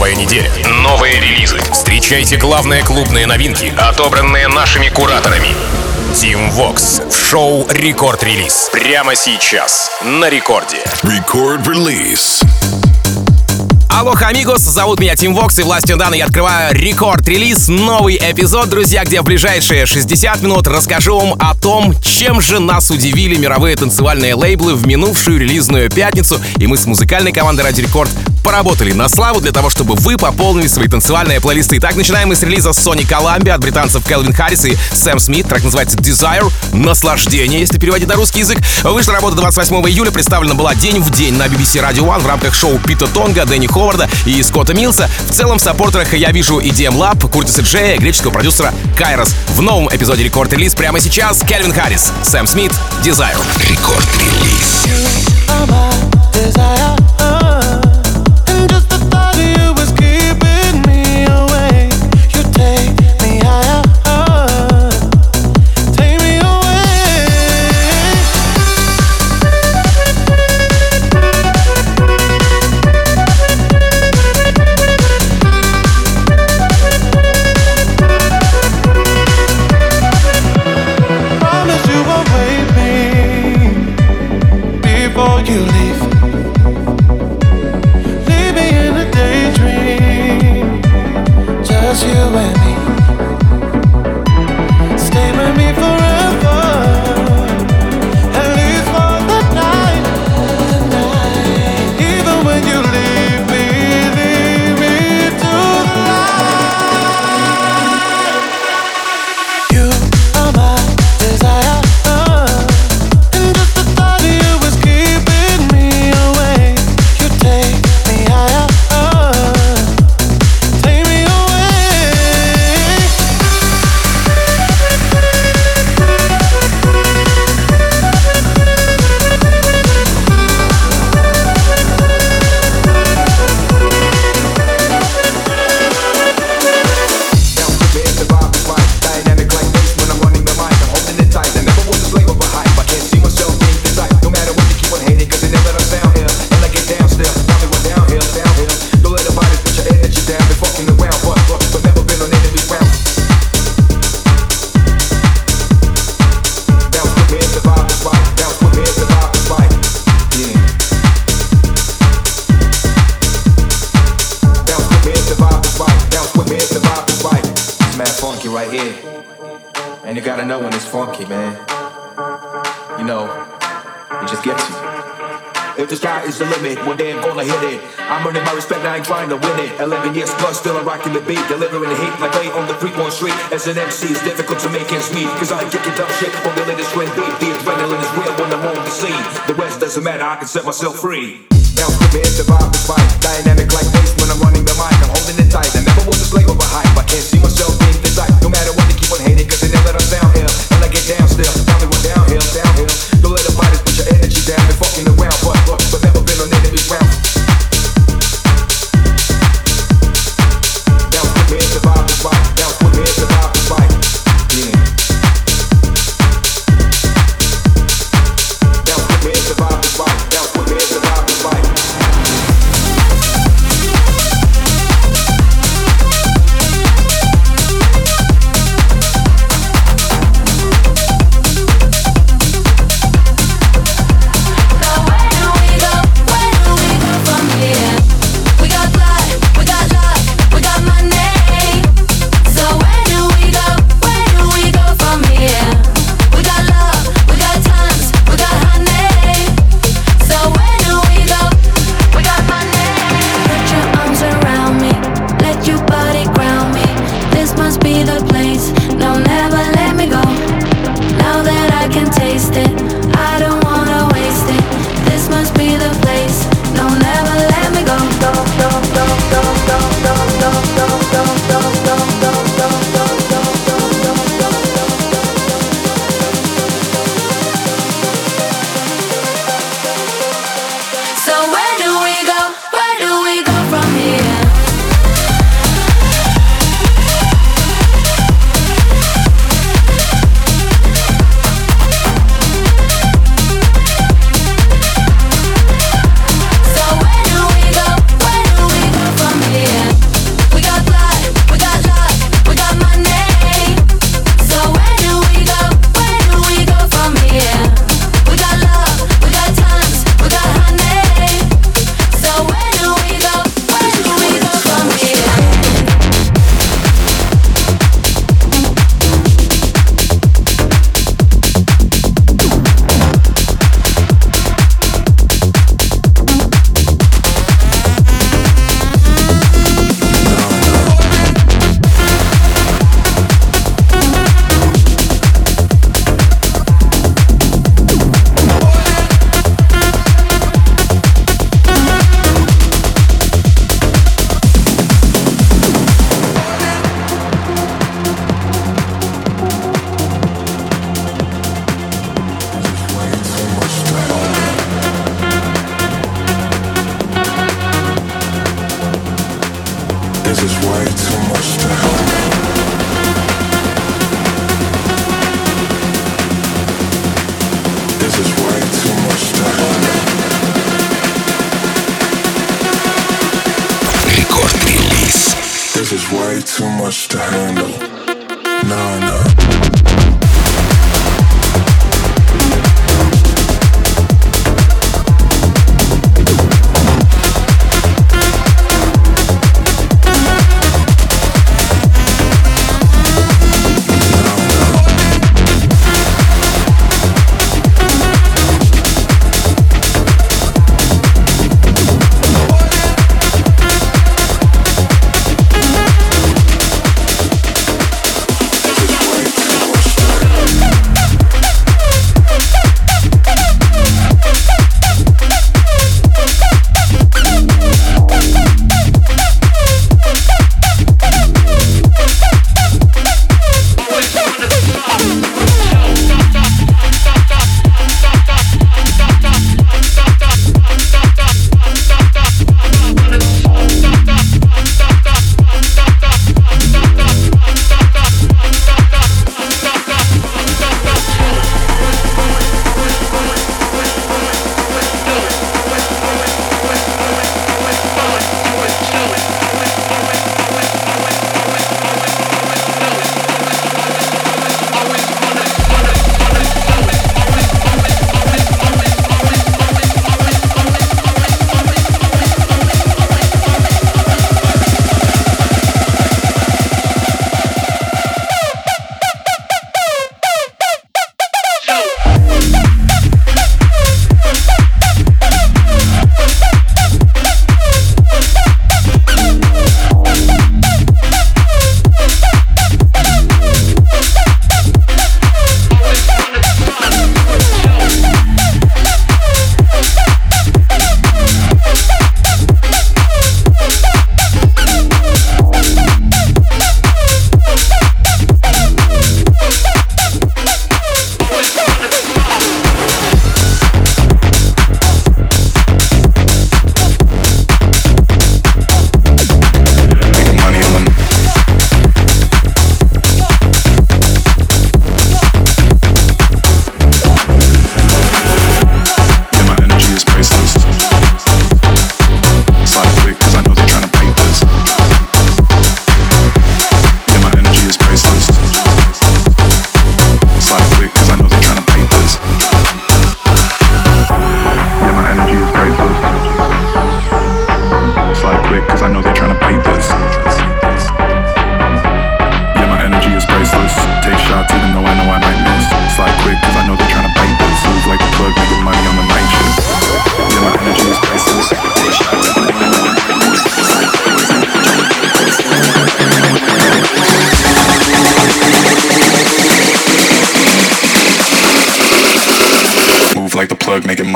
Новая неделя, новые релизы. Встречайте главные клубные новинки, отобранные нашими кураторами. Tim Vox в шоу Record Release. Прямо сейчас на рекорде. Record Release. Алло, amigos, зовут меня Тим Вокс и властью данной я открываю Record Release, новый эпизод, друзья, где в ближайшие 60 минут расскажу вам о том, чем же нас удивили мировые танцевальные лейблы в минувшую релизную пятницу, и мы с музыкальной командой Радио Рекорд поработали на славу для того, чтобы вы пополнили свои танцевальные плейлисты. Итак, начинаем мы с релиза Sony Columbia от британцев Келвин Харрис и Сэм Смит. Трек называется Desire, наслаждение, если переводить на русский язык. Вышла работа 28 июля, представлена была день в день на BBC Radio One в рамках шоу Пита Тонга, Дэнни Ховарда и Скотта Милса. В целом в саппортерах я вижу EDM Lab, Куртиса Джея, греческого продюсера Кайрос. В новом эпизоде Рекорд Релиз прямо сейчас Кельвин Харрис, Сэм Смит, Desire. Рекорд as an MC it's difficult to make ends meet Cause I ain't it up shit. On the latest trend beat The adrenaline is real when I'm on the scene. The rest doesn't matter, I can set myself free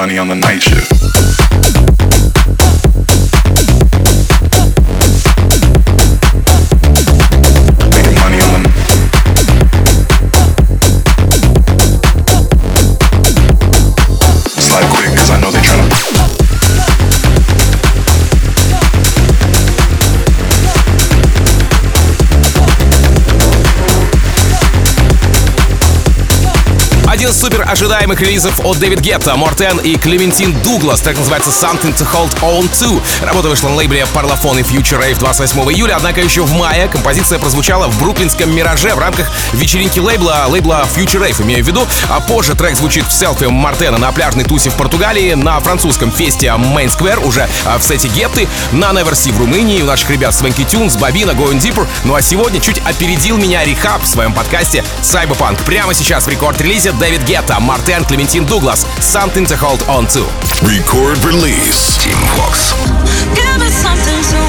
money on the night shift. Ожидаемых релизов от Дэвид Гетта, Мортен и Клементин Дуглас. Так называется Something to Hold On To. Работа вышла на лейбле Parlophone и Future Rave 28 июля, однако еще в мае композиция прозвучала в бруклинском Мираже в рамках вечеринки лейбла, лейбла Future Rave, имею в виду. А позже трек звучит в селфи Мартена на пляжной тусе в Португалии, на французском фесте Main Square уже а, в сете Гетты, на See в Румынии, у наших ребят Свенки Тюнс, Бобина, Going Deeper. Ну а сегодня чуть опередил меня Рехаб в своем подкасте Cyberpunk. Прямо сейчас в рекорд-релизе Дэвид Гетта, Мартен, Клементин Дуглас. Something to hold on to. Record release. Team Vox. Give me something to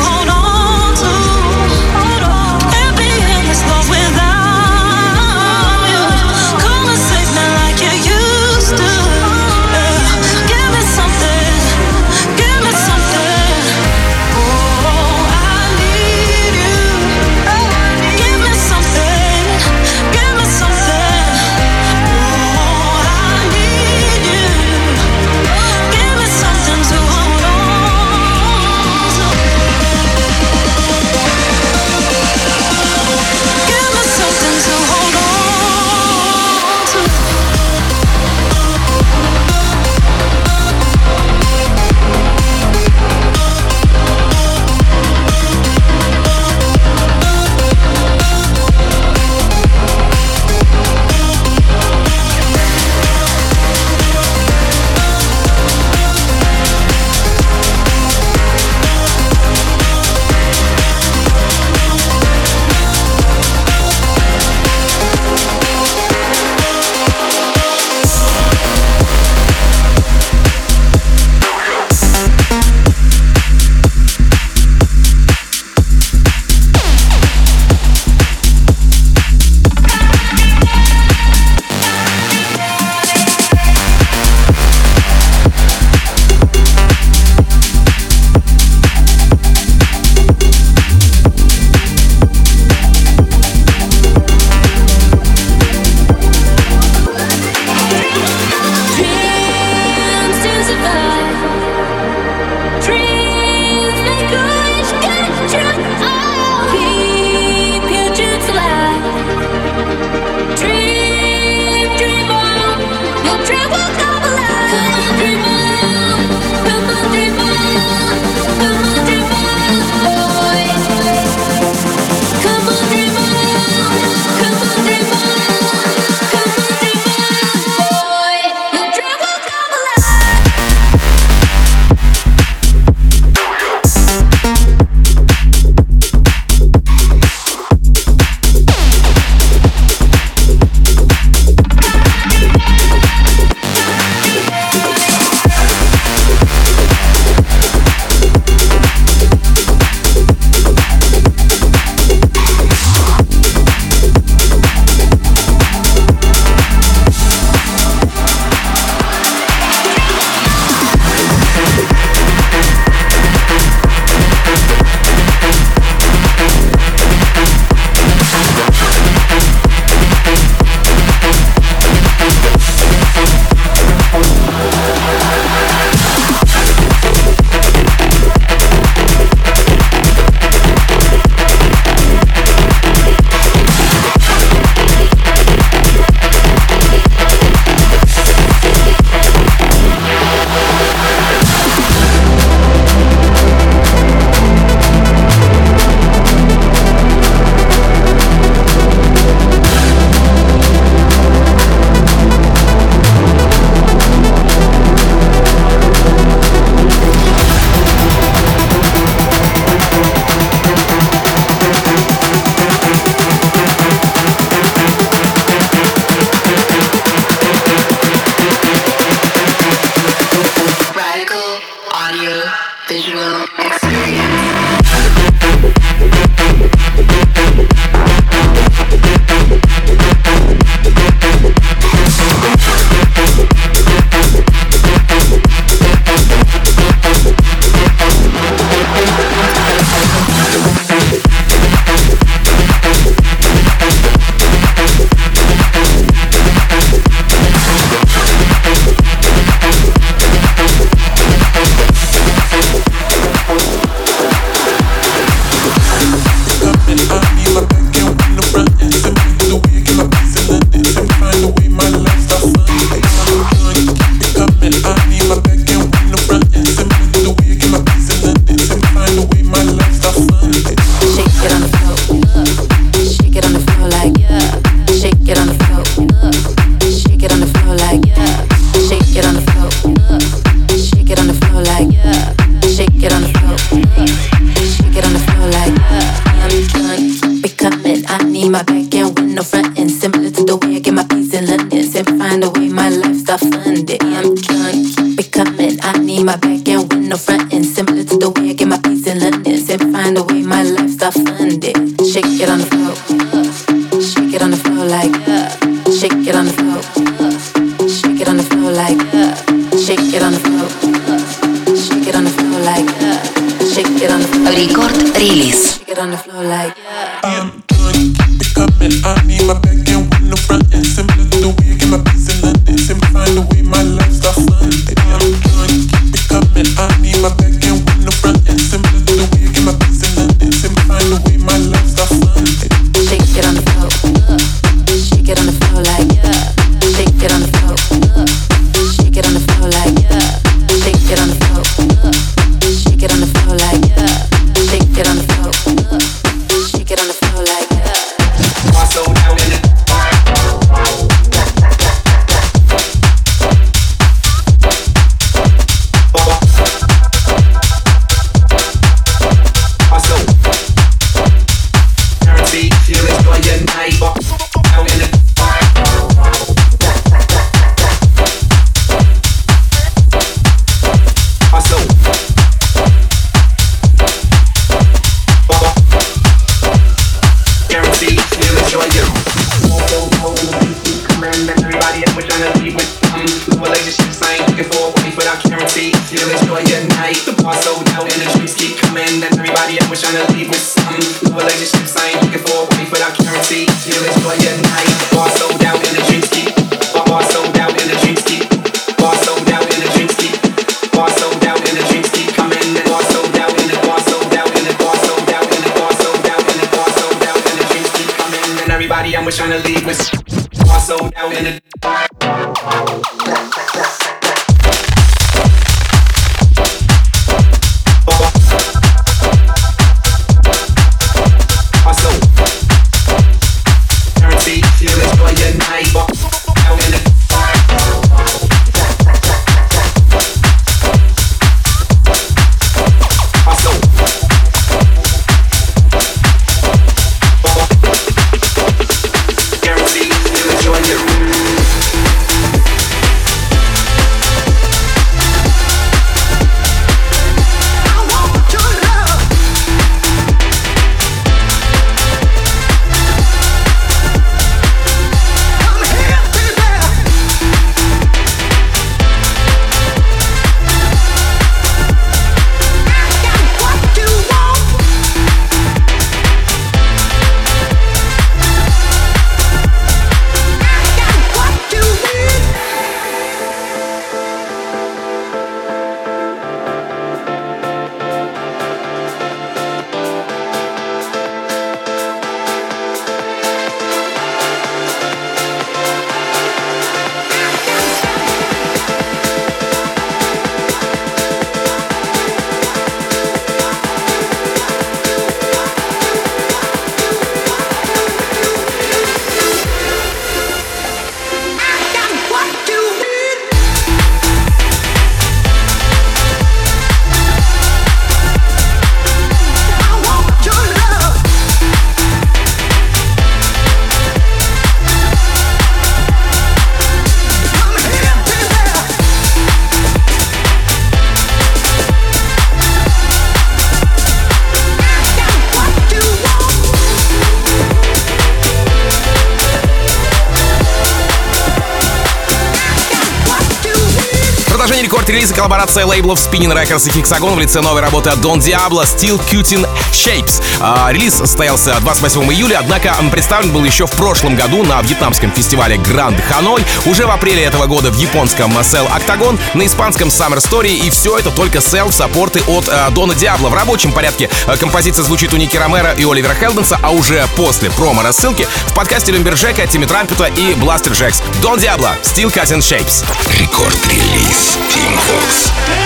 коллаборация лейблов Spinning Records и Hexagon в лице новой работы от Don Diablo Steel Cutin Shapes. А, релиз состоялся 28 июля, однако представлен был еще в прошлом году на вьетнамском фестивале Grand Hanoi, уже в апреле этого года в японском Cell Octagon, на испанском Summer Story, и все это только селф-саппорты от э, Дона Диабло. В рабочем порядке э, композиция звучит у Ники Ромера и Оливера Хелденса, а уже после промо-рассылки в подкасте Люмберджека, Тимми Трампета и Бластер Джекс. Дон Диабло, Steel Cutin Shapes. Рекорд-релиз Team Vox. Yeah.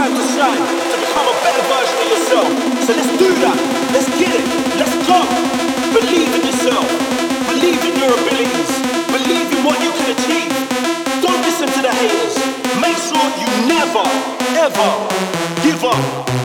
time to shine, to become a better version of yourself. So let's do that. Let's get it. Let's go. Believe in yourself. Believe in your abilities. Believe in what you can achieve. Don't listen to the haters. Make sure you never, ever give up.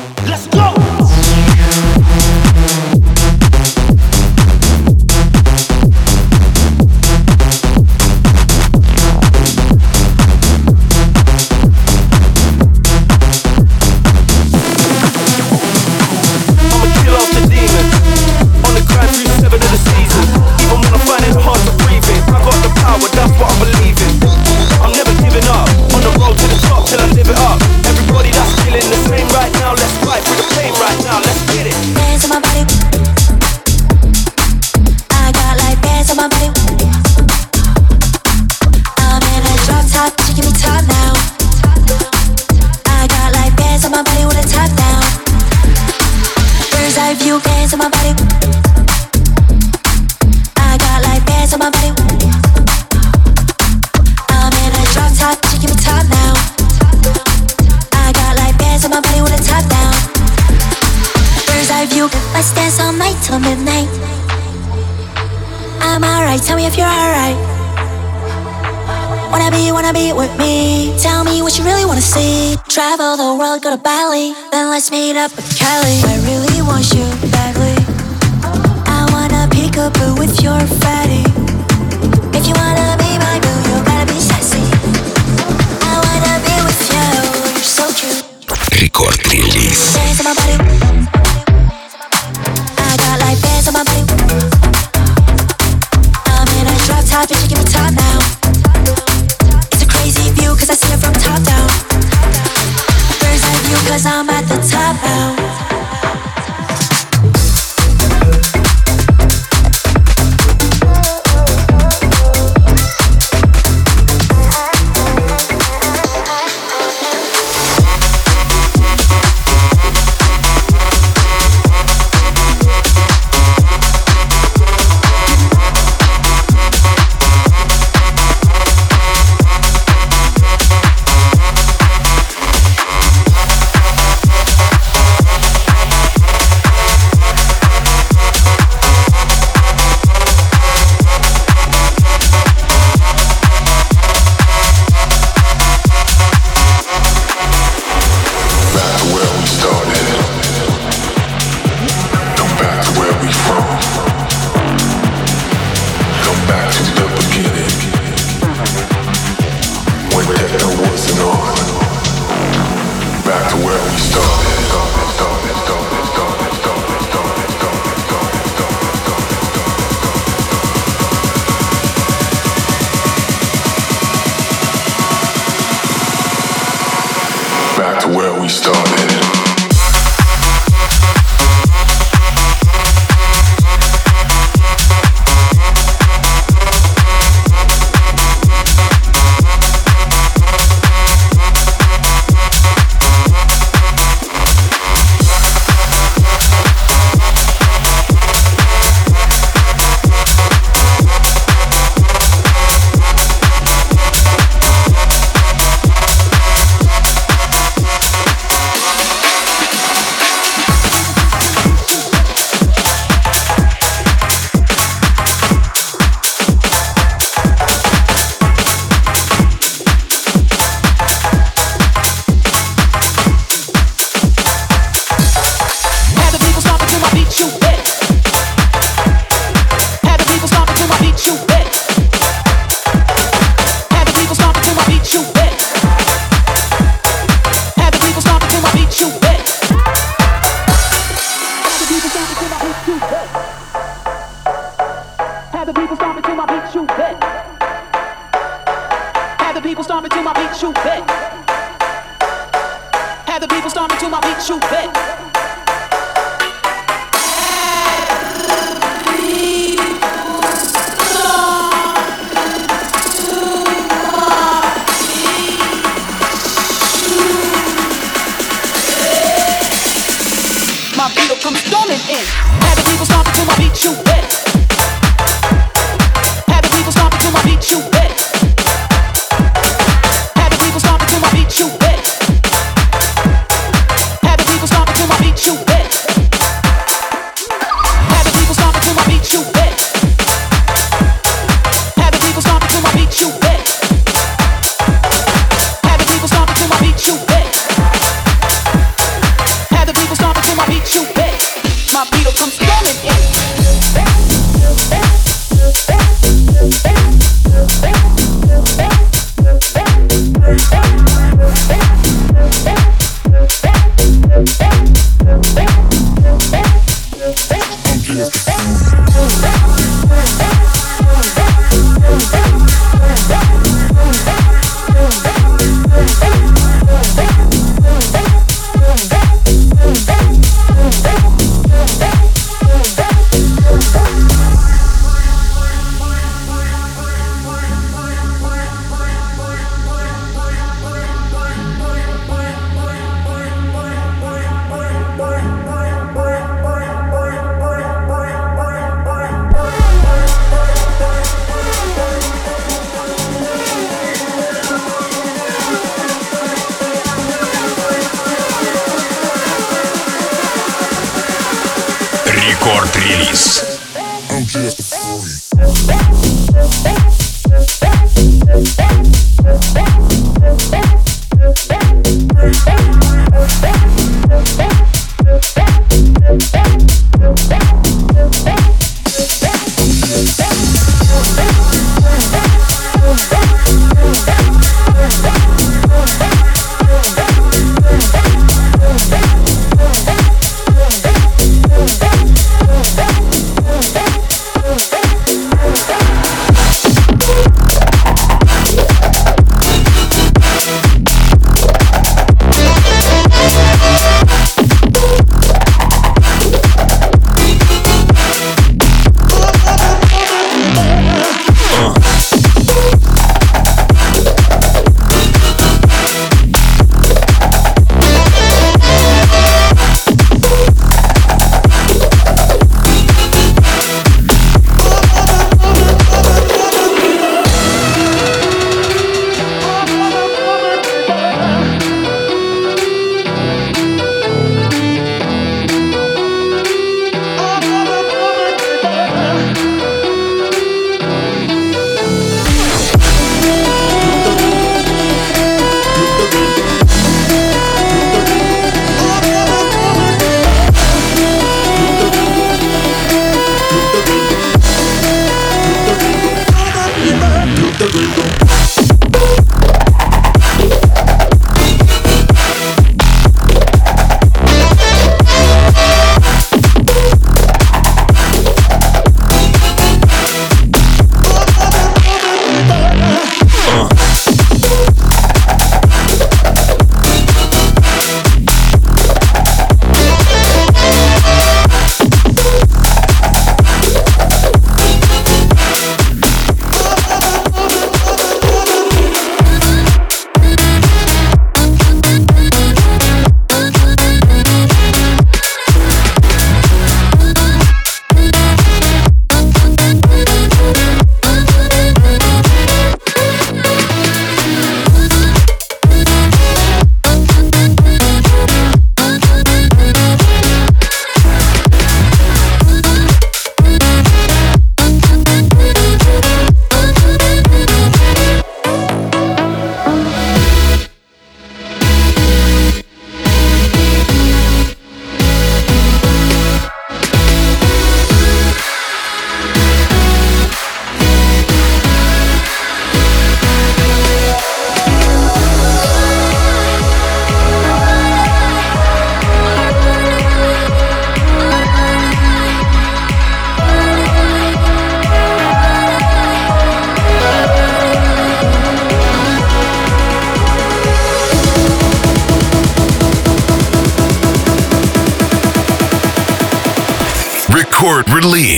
Record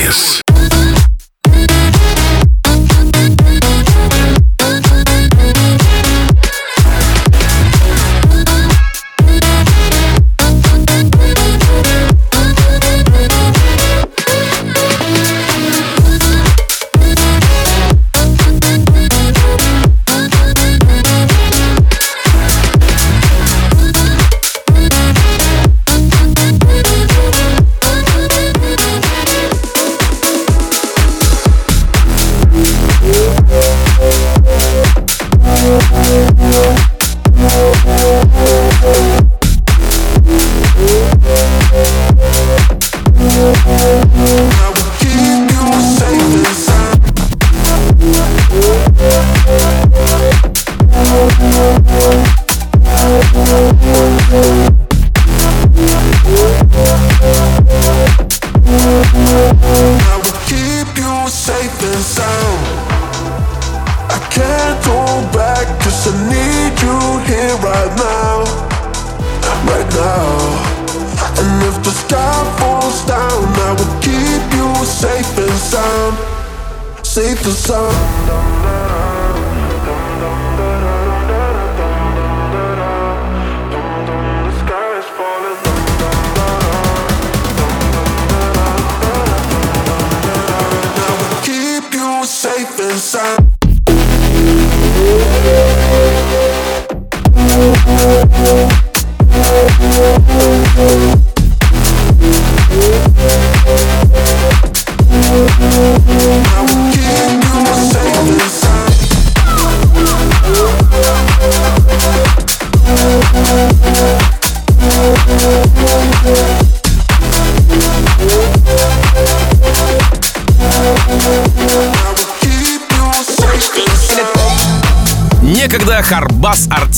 glorious.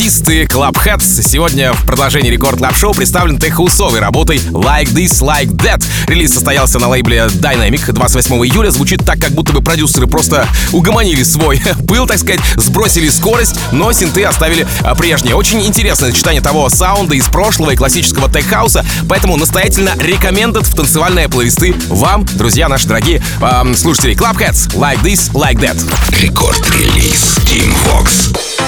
Release. Hardbass-артисты Clubheads. Сегодня в продолжении Record Club Show представлен теххаусовой работой Like This, Like That. Релиз состоялся на лейбле Dynamic 28 июля. Звучит так, как будто бы продюсеры просто угомонили свой пыл, так сказать, сбросили скорость, но синты оставили а, прежние. Очень интересное сочетание того саунда из прошлого и классического теххауса, поэтому настоятельно рекомендую в танцевальные плейлисты вам, друзья наши дорогие эм, слушатели Clubheads. Like This, Like That. Рекорд-релиз Team Vox.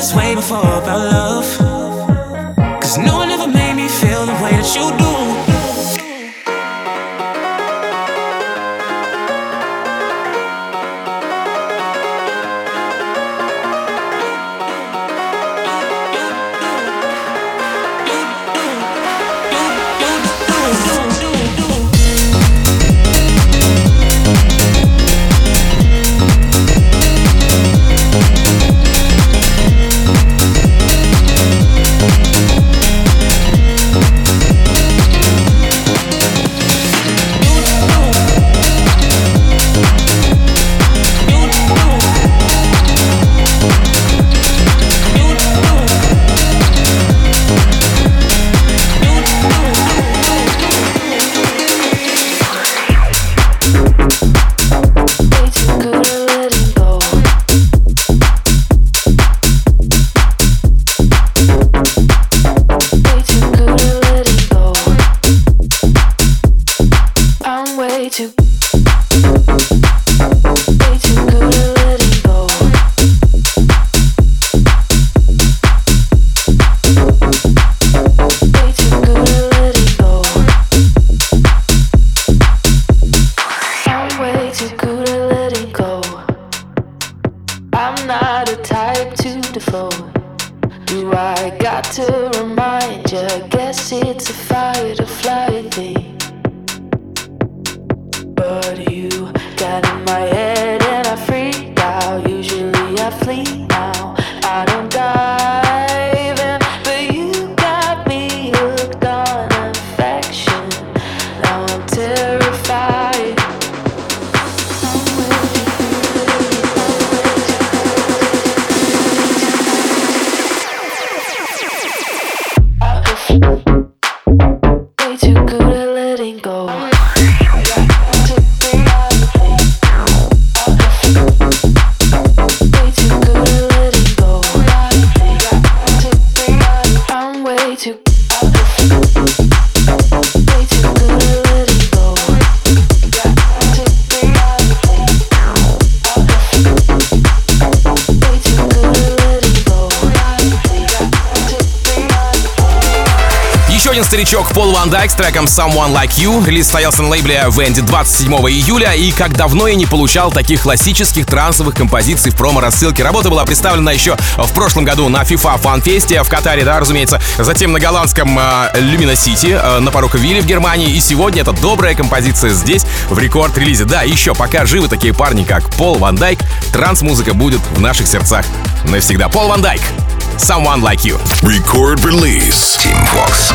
this way before about love. Ван Дайк с треком Someone Like You. Релиз стоялся на лейбле Венди 27 июля, и как давно я не получал таких классических трансовых композиций в промо-рассылке. Работа была представлена еще в прошлом году на FIFA Fan Fest в Катаре, да, разумеется. Затем на голландском э, Lumina City, э, на Паруковиле в Германии. И сегодня это добрая композиция здесь, в рекорд-релизе. Да, еще пока живы такие парни, как Пол Ван Дайк, транс-музыка будет в наших сердцах навсегда. Пол Ван Дайк, Someone Like You. Record release. Team Vox.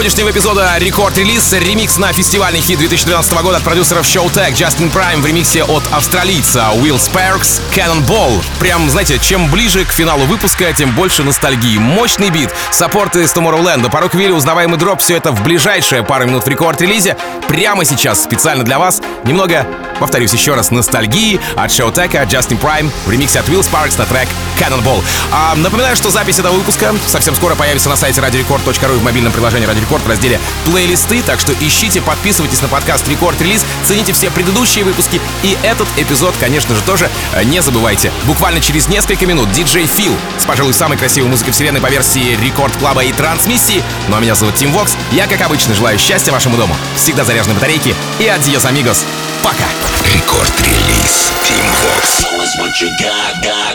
Сегодняшнего эпизода рекорд-релиз, ремикс на фестивальный хит 2012 года от продюсеров Showtech Justin Prime в ремиксе от австралийца Will Sparks Cannonball. Прям, знаете, чем ближе к финалу выпуска, тем больше ностальгии. Мощный бит, саппорты из Tomorrowland, порог Вилли, узнаваемый дроп, все это в ближайшие пару минут в рекорд-релизе. Прямо сейчас, специально для вас, немного, повторюсь еще раз, ностальгии от Showtech, Justin Prime в ремиксе от Will Sparks на трек Cannonball. А, напоминаю, что запись этого выпуска совсем скоро появится на сайте radiorecord.ru и в мобильном приложении Radio Record в разделе «Плейлисты», так что ищите, подписывайтесь на подкаст «Record Release», цените все предыдущие выпуски и этот эпизод, конечно же, тоже э, не забывайте. Буквально через несколько минут диджей Фил с, пожалуй, самой красивой музыкой вселенной по версии Record Club а и Трансмиссии. Ну а меня зовут Тим Вокс. Я, как обычно, желаю счастья вашему дому, всегда заряженной батарейки и adiós, amigos. Пока! Рекорд-релиз Team Vox. Show us what you got when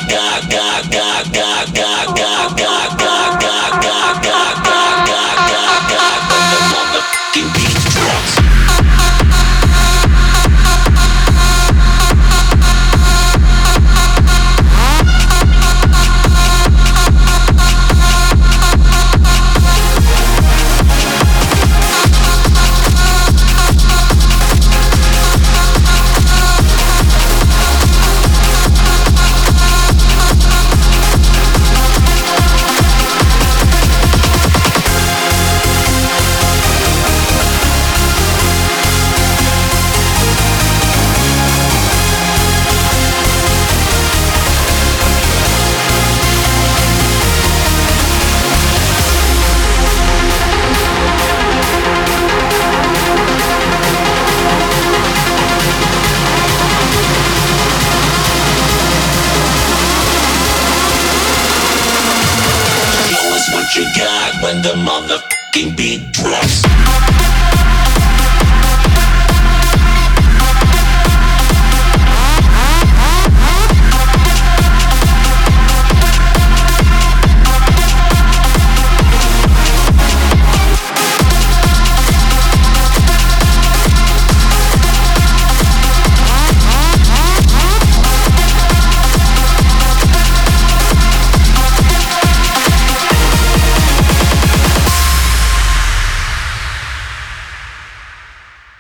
the motherfucking beat drops.